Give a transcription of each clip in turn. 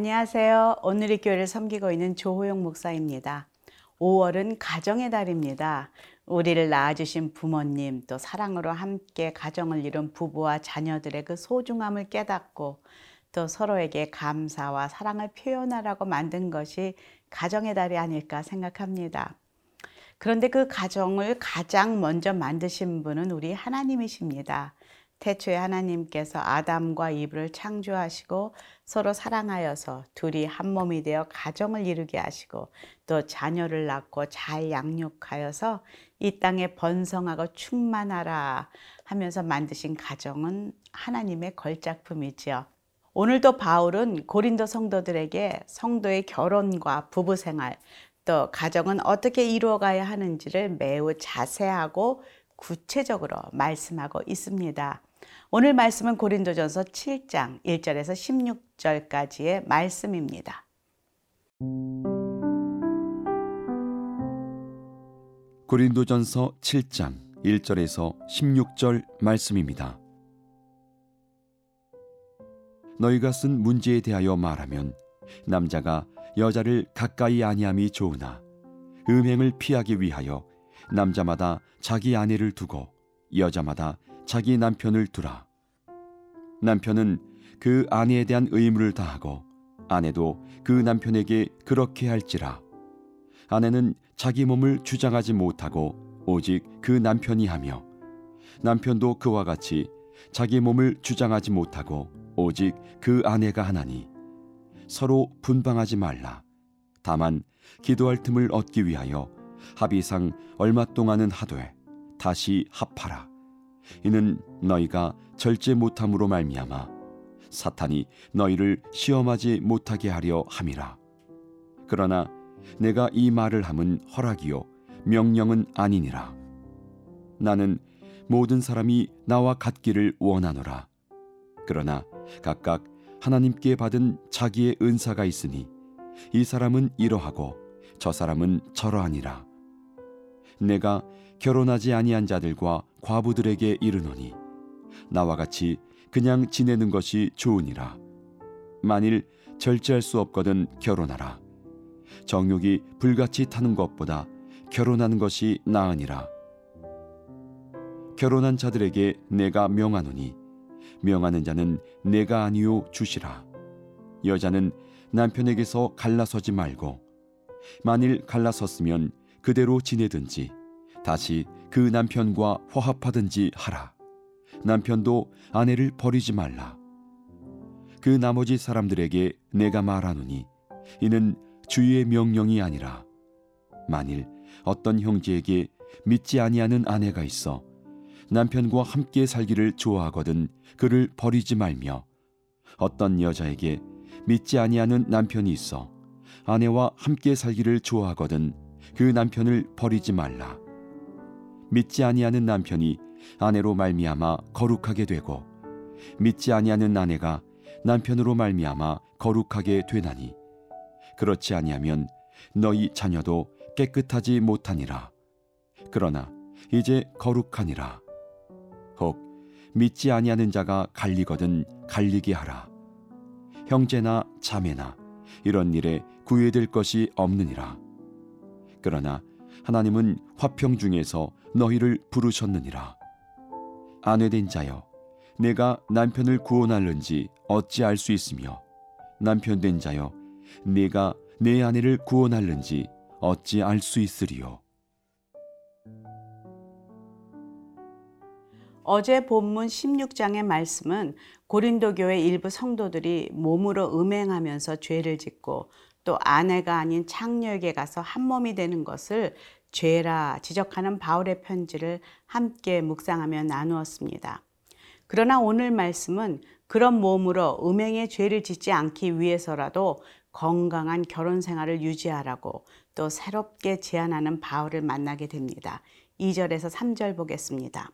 안녕하세요. 오늘의 교회를 섬기고 있는 조호영 목사입니다. 5월은 가정의 달입니다. 우리를 낳아주신 부모님, 또 사랑으로 함께 가정을 이룬 부부와 자녀들의 그 소중함을 깨닫고 또 서로에게 감사와 사랑을 표현하라고 만든 것이 가정의 달이 아닐까 생각합니다. 그런데 그 가정을 가장 먼저 만드신 분은 우리 하나님이십니다. 태초에 하나님께서 아담과 이브를 창조하시고 서로 사랑하여서 둘이 한 몸이 되어 가정을 이루게 하시고 또 자녀를 낳고 잘 양육하여서 이 땅에 번성하고 충만하라 하면서 만드신 가정은 하나님의 걸작품이지요. 오늘도 바울은 고린도 성도들에게 성도의 결혼과 부부 생활 또 가정은 어떻게 이루어가야 하는지를 매우 자세하고 구체적으로 말씀하고 있습니다. 오늘 말씀은 고린도전서 7장 1절에서 16절까지의 말씀입니다. 고린도전서 7장 1절에서 16절 말씀입니다. 너희가 쓴 문제에 대하여 말하면 남자가 여자를 가까이 아니함이 좋으나 음행을 피하기 위하여 남자마다 자기 아내를 두고 여자마다 자기 남편을 두라. 남편은 그 아내에 대한 의무를 다하고 아내도 그 남편에게 그렇게 할지라. 아내는 자기 몸을 주장하지 못하고 오직 그 남편이 하며 남편도 그와 같이 자기 몸을 주장하지 못하고 오직 그 아내가 하나니 서로 분방하지 말라. 다만 기도할 틈을 얻기 위하여 합의상 얼마 동안은 하되 다시 합하라. 이는 너희가 절제 못함으로 말미암아 사탄이 너희를 시험하지 못하게 하려 함이라. 그러나 내가 이 말을 함은 허락이요 명령은 아니니라. 나는 모든 사람이 나와 같기를 원하노라. 그러나 각각 하나님께 받은 자기의 은사가 있으니 이 사람은 이러하고 저 사람은 저러하니라. 내가 결혼하지 아니한 자들과 과부들에게 이르노니 나와 같이 그냥 지내는 것이 좋으니라. 만일 절제할 수 없거든 결혼하라. 정욕이 불같이 타는 것보다 결혼하는 것이 나으니라. 결혼한 자들에게 내가 명하노니 명하는 자는 내가 아니요 주시라. 여자는 남편에게서 갈라서지 말고 만일 갈라섰으면 그대로 지내든지 다시 그 남편과 화합하든지 하라. 남편도 아내를 버리지 말라. 그 나머지 사람들에게 내가 말하노니 이는 주의 명령이 아니라 만일 어떤 형제에게 믿지 아니하는 아내가 있어 남편과 함께 살기를 좋아하거든 그를 버리지 말며 어떤 여자에게 믿지 아니하는 남편이 있어 아내와 함께 살기를 좋아하거든 그 남편을 버리지 말라. 믿지 아니하는 남편이 아내로 말미암아 거룩하게 되고 믿지 아니하는 아내가 남편으로 말미암아 거룩하게 되나니 그렇지 아니하면 너희 자녀도 깨끗하지 못하니라. 그러나 이제 거룩하니라. 혹 믿지 아니하는 자가 갈리거든 갈리게 하라. 형제나 자매나 이런 일에 구애될 것이 없느니라 그러나 하나님은 화평 중에서 너희를 부르셨느니라. 아내된 자여 내가 남편을 구원할는지 어찌 알 수 있으며? 남편 된 자여 내가 내 아내를 구원할는지 어찌 알 수 있으리요? 어제 본문 16장의 말씀은 고린도 교회 일부 성도들이 몸으로 음행하면서 죄를 짓고 또 아내가 아닌 창녀에게 가서 한 몸이 되는 것을 죄라 지적하는 바울의 편지를 함께 묵상하며 나누었습니다. 그러나 오늘 말씀은 그런 몸으로 음행의 죄를 짓지 않기 위해서라도 건강한 결혼 생활을 유지하라고 또 새롭게 제안하는 바울을 만나게 됩니다. 2절에서 3절 보겠습니다.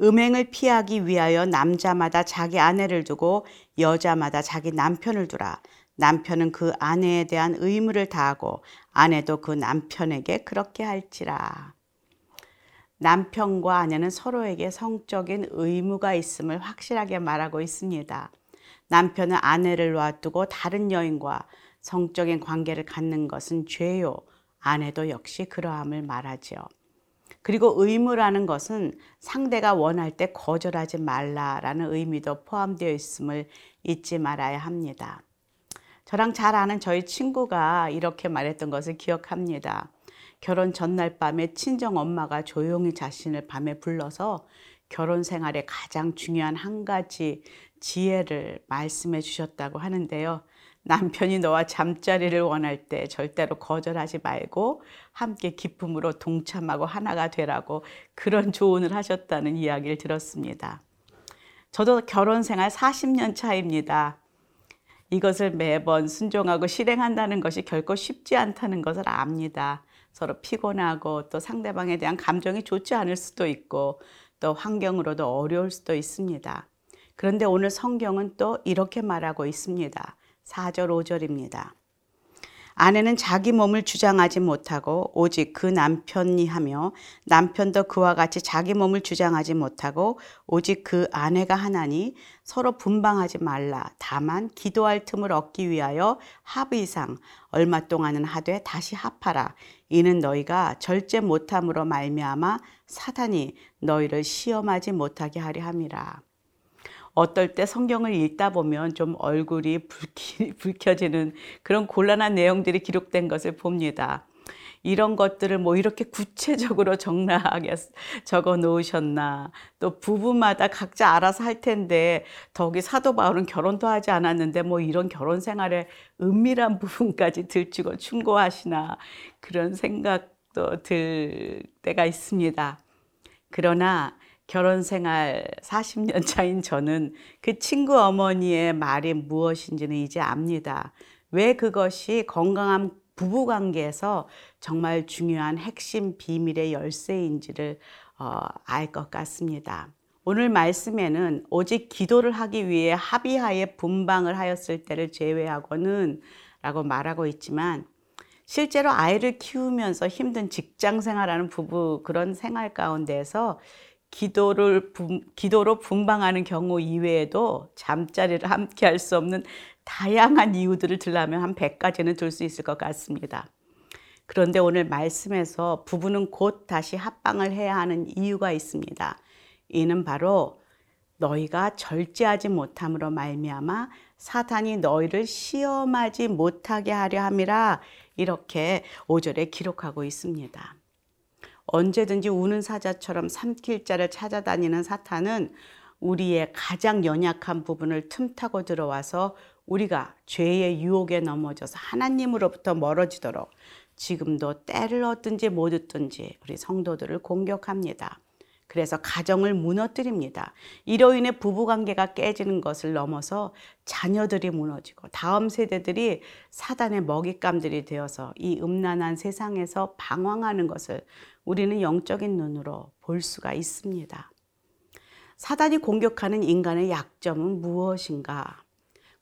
음행을 피하기 위하여 남자마다 자기 아내를 두고 여자마다 자기 남편을 두라. 남편은 그 아내에 대한 의무를 다하고 아내도 그 남편에게 그렇게 할지라. 남편과 아내는 서로에게 성적인 의무가 있음을 확실하게 말하고 있습니다. 남편은 아내를 놔두고 다른 여인과 성적인 관계를 갖는 것은 죄요. 아내도 역시 그러함을 말하지요. 그리고 의무라는 것은 상대가 원할 때 거절하지 말라라는 의미도 포함되어 있음을 잊지 말아야 합니다. 저랑 잘 아는 저희 친구가 이렇게 말했던 것을 기억합니다. 결혼 전날 밤에 친정 엄마가 조용히 자신을 밤에 불러서 결혼 생활에 가장 중요한 한 가지 지혜를 말씀해 주셨다고 하는데요. 남편이 너와 잠자리를 원할 때 절대로 거절하지 말고 함께 기쁨으로 동참하고 하나가 되라고 그런 조언을 하셨다는 이야기를 들었습니다. 저도 결혼 생활 40년 차입니다. 이것을 매번 순종하고 실행한다는 것이 결코 쉽지 않다는 것을 압니다. 서로 피곤하고 또 상대방에 대한 감정이 좋지 않을 수도 있고 또 환경으로도 어려울 수도 있습니다. 그런데 오늘 성경은 또 이렇게 말하고 있습니다. 4절, 5절입니다. 아내는 자기 몸을 주장하지 못하고 오직 그 남편이 하며 남편도 그와 같이 자기 몸을 주장하지 못하고 오직 그 아내가 하나니 서로 분방하지 말라. 다만 기도할 틈을 얻기 위하여 합의상 얼마 동안은 하되 다시 합하라. 이는 너희가 절제 못함으로 말미암아 사탄이 너희를 시험하지 못하게 하려 함이라. 어떨 때 성경을 읽다 보면 좀 얼굴이 붉히, 붉혀지는 그런 곤란한 내용들이 기록된 것을 봅니다. 이런 것들을 뭐 이렇게 구체적으로 적나하게 적어 놓으셨나. 또 부부마다 각자 알아서 할 텐데, 더기 사도 바울은 결혼도 하지 않았는데, 뭐 이런 결혼 생활에 은밀한 부분까지 들추고 충고하시나. 그런 생각도 들 때가 있습니다. 그러나 결혼 생활 40년 차인 저는 그 친구 어머니의 말이 무엇인지는 이제 압니다. 왜 그것이 건강한 부부 관계에서 정말 중요한 핵심 비밀의 열쇠인지를 어, 알 것 같습니다. 오늘 말씀에는 오직 기도를 하기 위해 합의하에 분방을 하였을 때를 제외하고는 라고 말하고 있지만 실제로 아이를 키우면서 힘든 직장 생활하는 부부 그런 생활 가운데서 기도를 기도로 분방하는 경우 이외에도 잠자리를 함께 할 수 없는 다양한 이유들을 들라면 한 100가지는 들 수 있을 것 같습니다. 그런데 오늘 말씀에서 부부는 곧 다시 합방을 해야 하는 이유가 있습니다. 이는 바로 너희가 절제하지 못함으로 말미암아 사탄이 너희를 시험하지 못하게 하려 함이라 이렇게 5절에 기록하고 있습니다. 언제든지 우는 사자처럼 삼킬 자를 찾아다니는 사탄은 우리의 가장 연약한 부분을 틈타고 들어와서 우리가 죄의 유혹에 넘어져서 하나님으로부터 멀어지도록 지금도 때를 얻든지 못 얻든지 우리 성도들을 공격합니다. 그래서 가정을 무너뜨립니다. 이로 인해 부부 관계가 깨지는 것을 넘어서 자녀들이 무너지고 다음 세대들이 사단의 먹잇감들이 되어서 이 음란한 세상에서 방황하는 것을 우리는 영적인 눈으로 볼 수가 있습니다. 사단이 공격하는 인간의 약점은 무엇인가?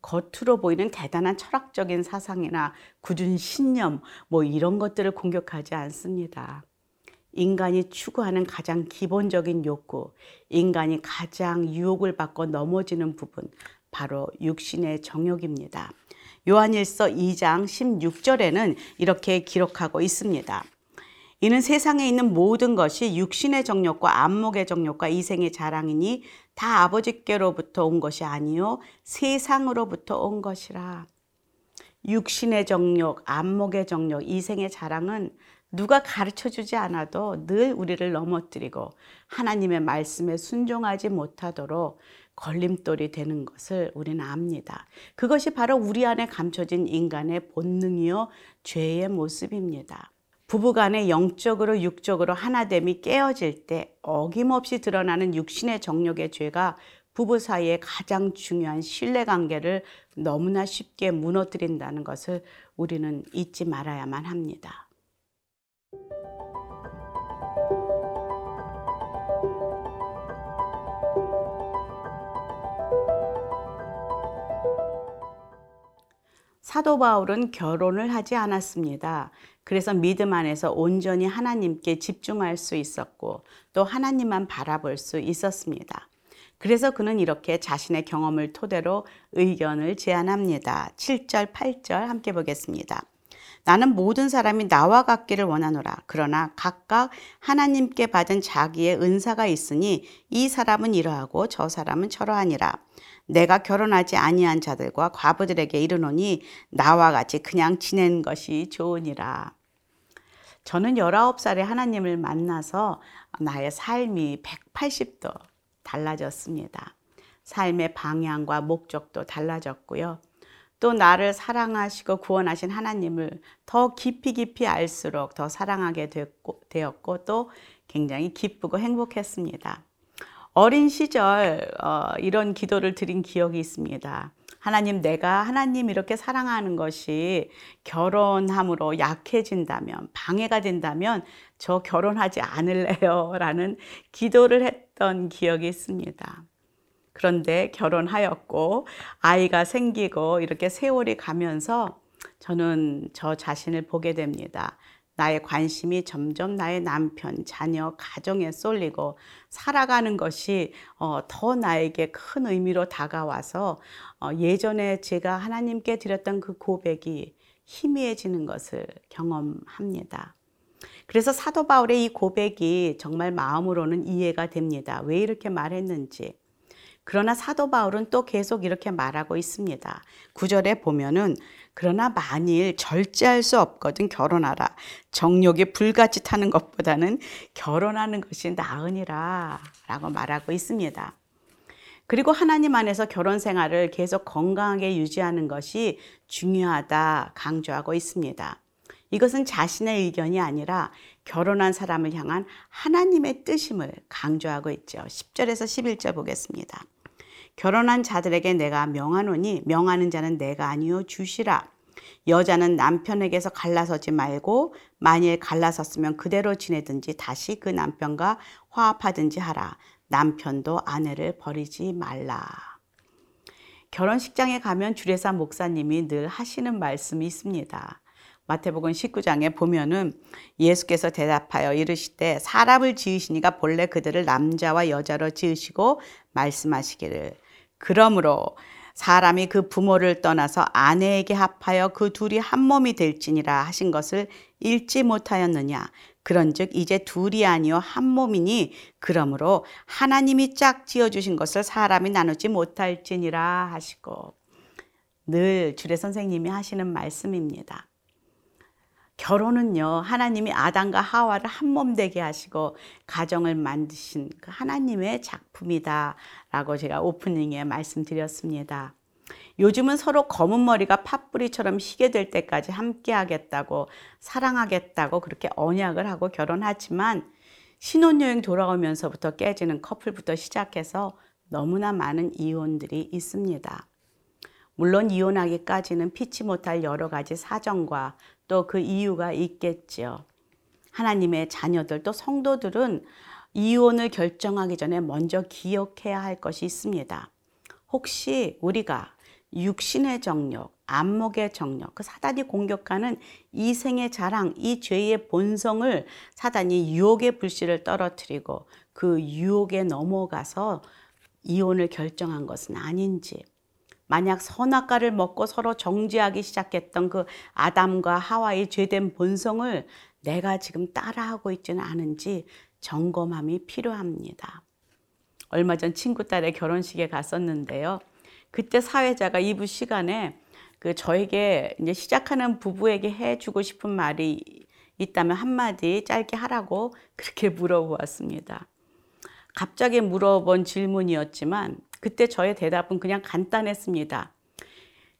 겉으로 보이는 대단한 철학적인 사상이나 굳은 신념, 뭐 이런 것들을 공격하지 않습니다. 인간이 추구하는 가장 기본적인 욕구, 인간이 가장 유혹을 받고 넘어지는 부분, 바로 육신의 정욕입니다. 요한일서 2장 16절에는 이렇게 기록하고 있습니다. 이는 세상에 있는 모든 것이 육신의 정욕과 안목의 정욕과 이생의 자랑이니 다 아버지께로부터 온 것이 아니요 세상으로부터 온 것이라. 육신의 정욕, 안목의 정욕, 이생의 자랑은 누가 가르쳐 주지 않아도 늘 우리를 넘어뜨리고 하나님의 말씀에 순종하지 못하도록 걸림돌이 되는 것을 우리는 압니다. 그것이 바로 우리 안에 감춰진 인간의 본능이요 죄의 모습입니다. 부부간의 영적으로 육적으로 하나됨이 깨어질 때 어김없이 드러나는 육신의 정욕의 죄가 부부 사이의 가장 중요한 신뢰 관계를 너무나 쉽게 무너뜨린다는 것을 우리는 잊지 말아야만 합니다. 사도 바울은 결혼을 하지 않았습니다. 그래서 믿음 안에서 온전히 하나님께 집중할 수 있었고 또 하나님만 바라볼 수 있었습니다. 그래서 그는 이렇게 자신의 경험을 토대로 의견을 제안합니다. 7절, 8절 함께 보겠습니다. 나는 모든 사람이 나와 같기를 원하노라. 그러나 각각 하나님께 받은 자기의 은사가 있으니 이 사람은 이러하고 저 사람은 저러하니라. 내가 결혼하지 아니한 자들과 과부들에게 이르노니 나와 같이 그냥 지낸 것이 좋으니라. 저는 19살에 하나님을 만나서 나의 삶이 180도 달라졌습니다. 삶의 방향과 목적도 달라졌고요. 또 나를 사랑하시고 구원하신 하나님을 더 깊이 깊이 알수록 더 사랑하게 됐고, 되었고 또 굉장히 기쁘고 행복했습니다. 어린 시절 어, 이런 기도를 드린 기억이 있습니다. 하나님, 내가 하나님 이렇게 사랑하는 것이 결혼함으로 약해진다면, 방해가 된다면, 저 결혼하지 않을래요. 라는 기도를 했던 기억이 있습니다. 그런데 결혼하였고, 아이가 생기고, 이렇게 세월이 가면서 저는 저 자신을 보게 됩니다. 나의 관심이 점점 나의 남편, 자녀, 가정에 쏠리고 살아가는 것이 어, 더 나에게 큰 의미로 다가와서 어, 예전에 제가 하나님께 드렸던 그 고백이 희미해지는 것을 경험합니다. 그래서 사도 바울의 이 고백이 정말 마음으로는 이해가 됩니다. 왜 이렇게 말했는지. 그러나 사도 바울은 또 계속 이렇게 말하고 있습니다. 구절에 보면은 그러나 만일 절제할 수 없거든 결혼하라. 정욕이 불같이 타는 것보다는 결혼하는 것이 나으니라 라고 말하고 있습니다. 그리고 하나님 안에서 결혼 생활을 계속 건강하게 유지하는 것이 중요하다 강조하고 있습니다. 이것은 자신의 의견이 아니라 결혼한 사람을 향한 하나님의 뜻임을 강조하고 있죠. 10절에서 11절 보겠습니다. 결혼한 자들에게 내가 명하노니 명하는 자는 내가 아니요 주시라. 여자는 남편에게서 갈라서지 말고 만일 갈라섰으면 그대로 지내든지 다시 그 남편과 화합하든지 하라. 남편도 아내를 버리지 말라. 결혼식장에 가면 주례사 목사님이 늘 하시는 말씀이 있습니다. 마태복음 19장에 보면은 예수께서 대답하여 이르시되 사람을 지으시니가 본래 그들을 남자와 여자로 지으시고 말씀하시기를. 그러므로 사람이 그 부모를 떠나서 아내에게 합하여 그 둘이 한 몸이 될지니라 하신 것을 읽지 못하였느냐? 그런즉 이제 둘이 아니요 한 몸이니 그러므로 하나님이 짝 지어 주신 것을 사람이 나누지 못할지니라 하시고. 늘 주례 선생님이 하시는 말씀입니다. 결혼은요, 하나님이 아담과 하와를 한 몸 되게 하시고 가정을 만드신 그 하나님의 작품이다. 라고 제가 오프닝에 말씀드렸습니다. 요즘은 서로 검은 머리가 팥뿌리처럼 희게 될 때까지 함께 하겠다고, 사랑하겠다고 그렇게 언약을 하고 결혼하지만 신혼여행 돌아오면서부터 깨지는 커플부터 시작해서 너무나 많은 이혼들이 있습니다. 물론 이혼하기까지는 피치 못할 여러 가지 사정과 또 그 이유가 있겠지요. 하나님의 자녀들 또 성도들은 이혼을 결정하기 전에 먼저 기억해야 할 것이 있습니다. 혹시 우리가 육신의 정욕, 안목의 정욕, 그 사단이 공격하는 이생의 자랑, 이 죄의 본성을 사단이 유혹의 불씨를 떨어뜨리고 그 유혹에 넘어가서 이혼을 결정한 것은 아닌지, 만약 선악과를 먹고 서로 정죄하기 시작했던 그 아담과 하와의 죄된 본성을 내가 지금 따라하고 있지는 않은지 점검함이 필요합니다. 얼마 전 친구 딸의 결혼식에 갔었는데요. 그때 사회자가 2부 시간에 그 저에게 이제 시작하는 부부에게 해주고 싶은 말이 있다면 한마디 짧게 하라고 그렇게 물어보았습니다. 갑자기 물어본 질문이었지만 그때 저의 대답은 그냥 간단했습니다.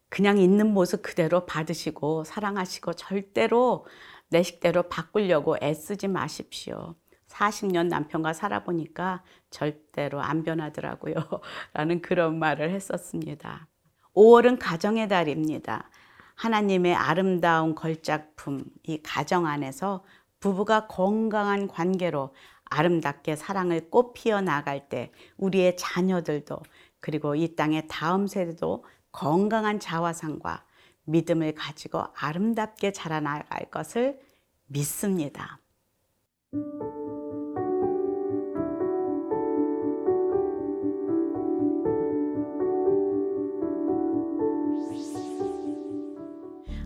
그냥 있는 모습 그대로 받으시고 사랑하시고 절대로 내 식대로 바꾸려고 애쓰지 마십시오. 40년 남편과 살아보니까 절대로 안 변하더라고요. 라는 그런 말을 했었습니다. 5월은 가정의 달입니다. 하나님의 아름다운 걸작품, 이 가정 안에서 부부가 건강한 관계로 아름답게 사랑을 꽃피어 나갈 때 우리의 자녀들도 그리고 이 땅의 다음 세대도 건강한 자화상과 믿음을 가지고 아름답게 자라나갈 것을 믿습니다.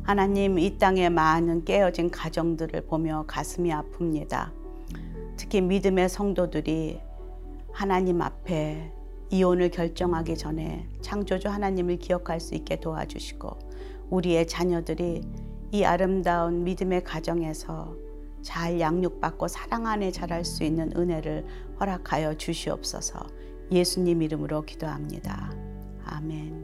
하나님, 이 땅에 많은 깨어진 가정들을 보며 가슴이 아픕니다. 특히 믿음의 성도들이 하나님 앞에 이혼을 결정하기 전에 창조주 하나님을 기억할 수 있게 도와주시고 우리의 자녀들이 이 아름다운 믿음의 가정에서 잘 양육받고 사랑 안에 자랄 수 있는 은혜를 허락하여 주시옵소서 예수님 이름으로 기도합니다. 아멘.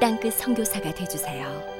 땅끝 선교사가 되주세요.